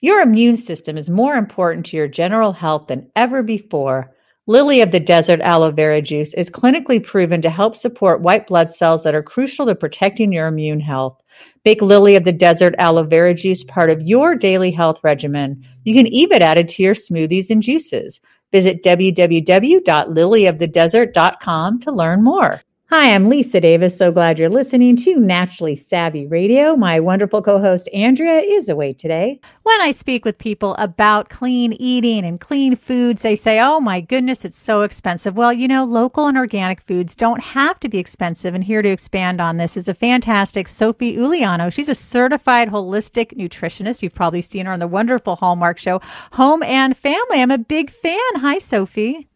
Your immune system is more important to your general health than ever before. Lily of the Desert aloe vera juice is clinically proven to help support white blood cells that are crucial to protecting your immune health. Make Lily of the Desert aloe vera juice part of your daily health regimen. You can even add it to your smoothies and juices. Visit www.lilyofthedesert.com to learn more. Hi, I'm Lisa Davis. So glad you're listening to Naturally Savvy Radio. My wonderful co host Andrea is away today. When I speak with people about clean eating and clean foods, they say, Oh my goodness, it's so expensive. Well, you know, local and organic foods don't have to be expensive. And here to expand on this is a fantastic Sophie Uliano. She's a certified holistic nutritionist. You've probably seen her on the wonderful Hallmark show, Home and Family. I'm a big fan. Hi, Sophie.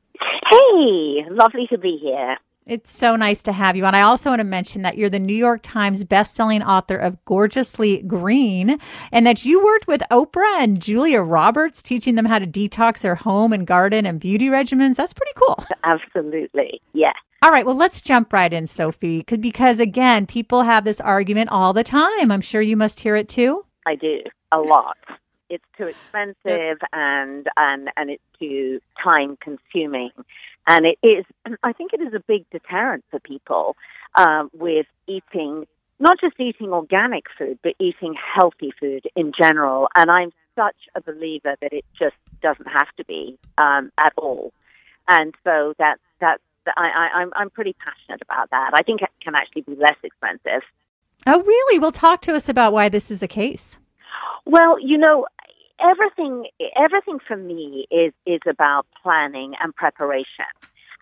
Hey, lovely to be here. It's so nice to have you. And I also want to mention that you're the New York Times bestselling author of Gorgeously Green and that you worked with Oprah and Julia Roberts teaching them how to detox their home and garden and beauty regimens. That's pretty cool. Absolutely. Yeah. All right. Well, let's jump right in, Sophie, because again, people have this argument all the time. I'm sure you must hear it too. I do. A lot. It's too expensive and, and, and it's too time consuming. And it is, I think it is a big deterrent for people um, with eating, not just eating organic food, but eating healthy food in general. And I'm such a believer that it just doesn't have to be um, at all. And so that, that's, I, I, I'm, I'm pretty passionate about that. I think it can actually be less expensive. Oh, really? Well, talk to us about why this is the case. Well, you know, everything everything for me is is about planning and preparation.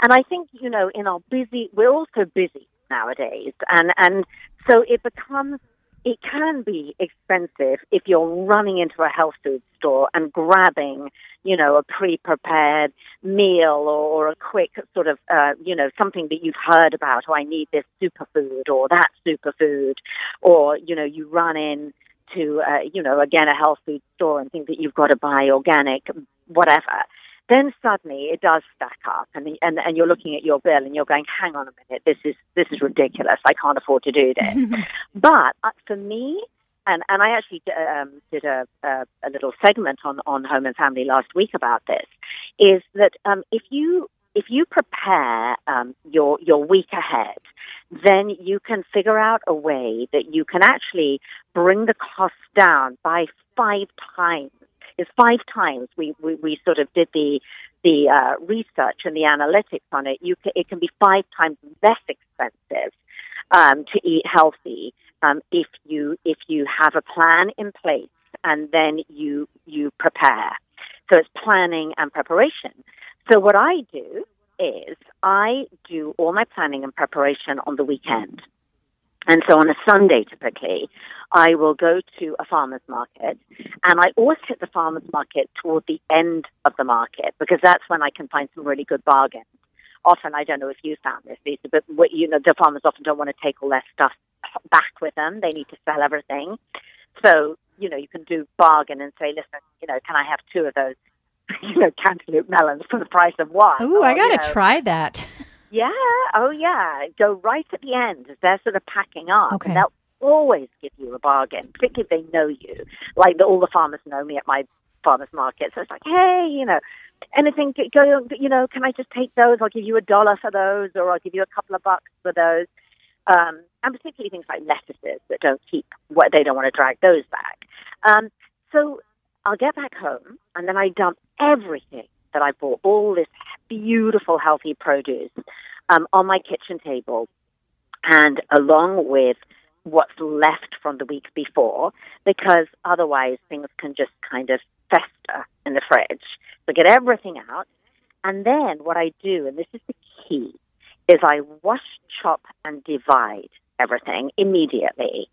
And I think, you know, in our busy we're also busy nowadays and and so it becomes it can be expensive if you're running into a health food store and grabbing, you know, a pre-prepared meal or, a quick sort of, uh, you know, something that you've heard about. Oh, I need this superfood or that superfood, or you know, you run in to, uh, you know, again, a health food store and think that you've got to buy organic, whatever, then suddenly it does stack up and, and, and you're looking at your bill and you're going, hang on a minute, this is, this is ridiculous. I can't afford to do this. but uh, for me, and, and I actually um, did a, a, a little segment on, on Home and Family last week about this, is that um, if you if you prepare um, your your week ahead, then you can figure out a way that you can actually bring the cost down by five times. It's five times we, we, we sort of did the the uh, research and the analytics on it. You can, it can be five times less expensive um, to eat healthy um, if you if you have a plan in place and then you you prepare. So it's planning and preparation. So what I do is I do all my planning and preparation on the weekend. And so on a Sunday, typically, I will go to a farmer's market, and I always hit the farmer's market toward the end of the market because that's when I can find some really good bargains. Often, I don't know if you found this, Lisa, but you know, the farmers often don't want to take all their stuff back with them. They need to sell everything. So, you know, you can do bargain and say, listen, you know, can I have two of those you know, cantaloupe melons for the price of one. Oh, I got to you know, try that. Yeah. Oh, yeah. Go right at the end as they're sort of packing up. Okay. And they'll always give you a bargain, particularly if they know you. Like the, all the farmers know me at my farmers market. So it's like, hey, you know, anything, go, you know, can I just take those? I'll give you a dollar for those, or I'll give you a couple of bucks for those. Um, and particularly things like lettuces that don't keep what they don't want to drag those back. Um, so I'll get back home and then I dump everything that I bought, all this beautiful, healthy produce, um, on my kitchen table, and along with what's left from the week before, because otherwise things can just kind of fester in the fridge. So get everything out, and then what I do, and this is the key, is I wash, chop, and divide everything immediately.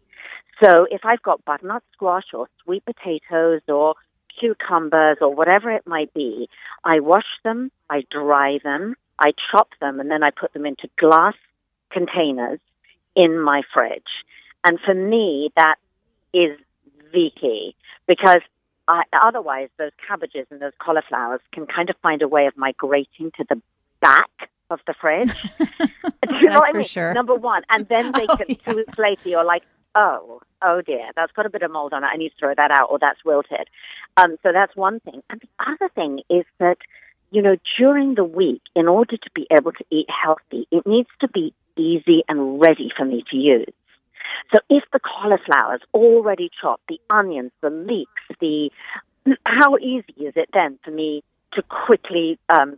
So if I've got butternut squash or sweet potatoes or cucumbers or whatever it might be, I wash them, I dry them, I chop them, and then I put them into glass containers in my fridge. And for me, that is the key because I, otherwise those cabbages and those cauliflowers can kind of find a way of migrating to the back of the fridge. Do you know what I mean? Sure. Number one. And then they oh, can, yeah. two weeks later, you're like, oh, oh dear, that's got a bit of mold on it. I need to throw that out, or that's wilted. Um, so that's one thing. And the other thing is that, you know, during the week, in order to be able to eat healthy, it needs to be easy and ready for me to use. So if the cauliflower is already chopped, the onions, the leeks, the how easy is it then for me to quickly, um,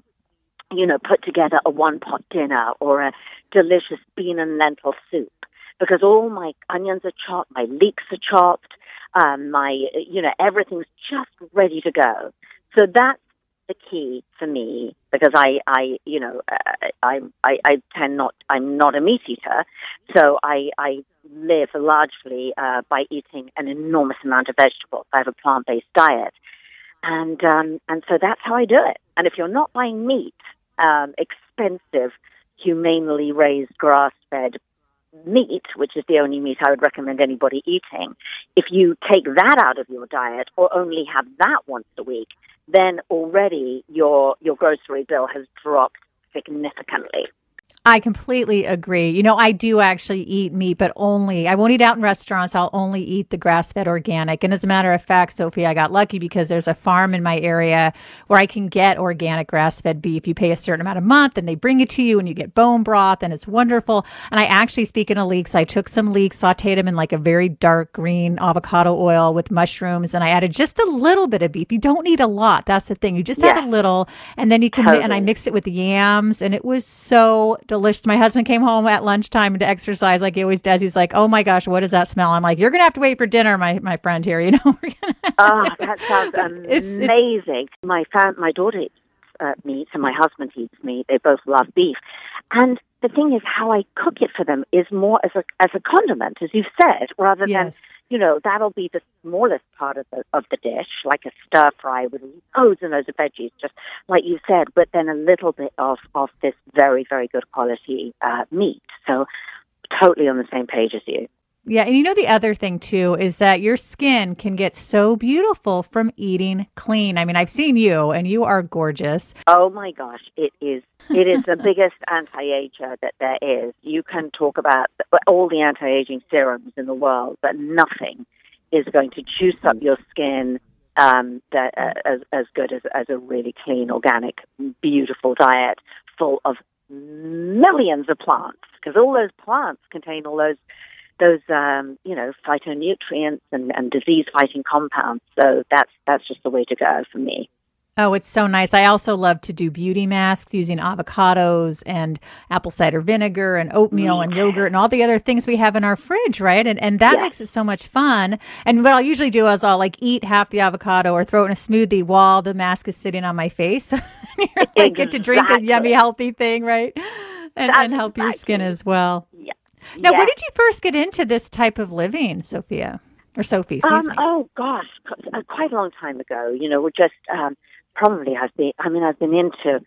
you know, put together a one pot dinner or a delicious bean and lentil soup? Because all my onions are chopped, my leeks are chopped, um, my, you know, everything's just ready to go. So that's the key for me because I, I, you know, uh, I, I, I tend not, I'm not a meat eater, so I, I live largely uh, by eating an enormous amount of vegetables. I have a plant-based diet, and um, and so that's how I do it. And if you're not buying meat, um, expensive, humanely raised, grass-fed meat, which is the only meat I would recommend anybody eating, if you take that out of your diet or only have that once a week, then already your your grocery bill has dropped significantly. I completely agree. You know, I do actually eat meat, but only, I won't eat out in restaurants. I'll only eat the grass fed organic. And as a matter of fact, Sophie, I got lucky because there's a farm in my area where I can get organic grass fed beef. You pay a certain amount a month and they bring it to you and you get bone broth and it's wonderful. And I actually, speaking of leeks, I took some leeks, sauteed them in like a very dark green avocado oil with mushrooms and I added just a little bit of beef. You don't need a lot. That's the thing. You just yeah. add a little and then you can, totally. and I mix it with yams and it was so delicious. My husband came home at lunchtime to exercise like he always does. He's like, "Oh my gosh, what does that smell?" I'm like, "You're gonna have to wait for dinner, my my friend here." You know. oh, that sounds amazing. It's, it's, my fam- my daughter eats uh, meat and my husband eats meat. They both love beef, and the thing is, how I cook it for them is more as a as a condiment, as you've said, rather yes. than you know that'll be the smallest part of the of the dish, like a stir fry with loads and loads of veggies, just like you said, but then a little bit of of this very very good quality uh, meat. So, totally on the same page as you. Yeah. And you know, the other thing too is that your skin can get so beautiful from eating clean. I mean, I've seen you and you are gorgeous. Oh my gosh. It is, it is the biggest anti-ager that there is. You can talk about all the anti-aging serums in the world, but nothing is going to juice up your skin um, that, uh, as, as good as, as a really clean, organic, beautiful diet full of millions of plants because all those plants contain all those those um, you know phytonutrients and, and disease fighting compounds. So that's that's just the way to go for me. Oh, it's so nice. I also love to do beauty masks using avocados and apple cider vinegar and oatmeal and yogurt and all the other things we have in our fridge, right? And and that yes. makes it so much fun. And what I'll usually do is I'll like eat half the avocado or throw it in a smoothie while the mask is sitting on my face. you like exactly. get to drink a yummy healthy thing, right? And, and help your skin as well. Yeah. Now, yes. when did you first get into this type of living, Sophia? Or Sophie, um, Oh gosh, uh, quite a long time ago. You know, we're just um, probably I've been. I mean, I've been into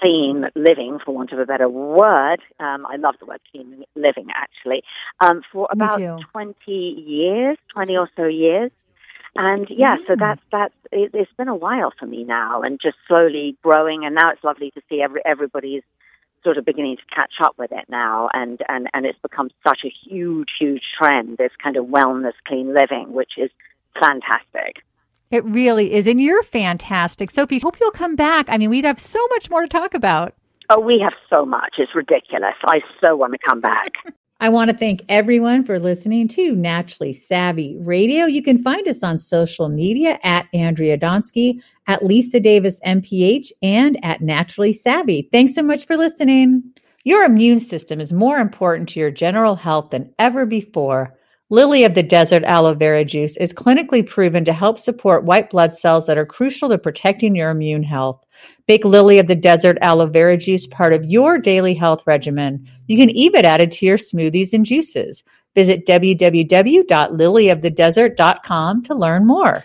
clean living, for want of a better word. Um, I love the word clean living, actually, um, for about twenty years, twenty or so years. And yeah, mm. so that's that's it, it's been a while for me now, and just slowly growing. And now it's lovely to see every everybody's sort of beginning to catch up with it now, and, and, and it's become such a huge, huge trend, this kind of wellness, clean living, which is fantastic. It really is. And you're fantastic. Sophie, hope you'll come back. I mean, we'd have so much more to talk about. Oh, we have so much. It's ridiculous. I so want to come back. I want to thank everyone for listening to Naturally Savvy Radio. You can find us on social media at Andrea Donsky, at Lisa Davis MPH, and at Naturally Savvy. Thanks so much for listening. Your immune system is more important to your general health than ever before. Lily of the Desert aloe vera juice is clinically proven to help support white blood cells that are crucial to protecting your immune health. Make Lily of the Desert aloe vera juice part of your daily health regimen. You can even add it to your smoothies and juices. Visit www.lilyofthedesert.com to learn more.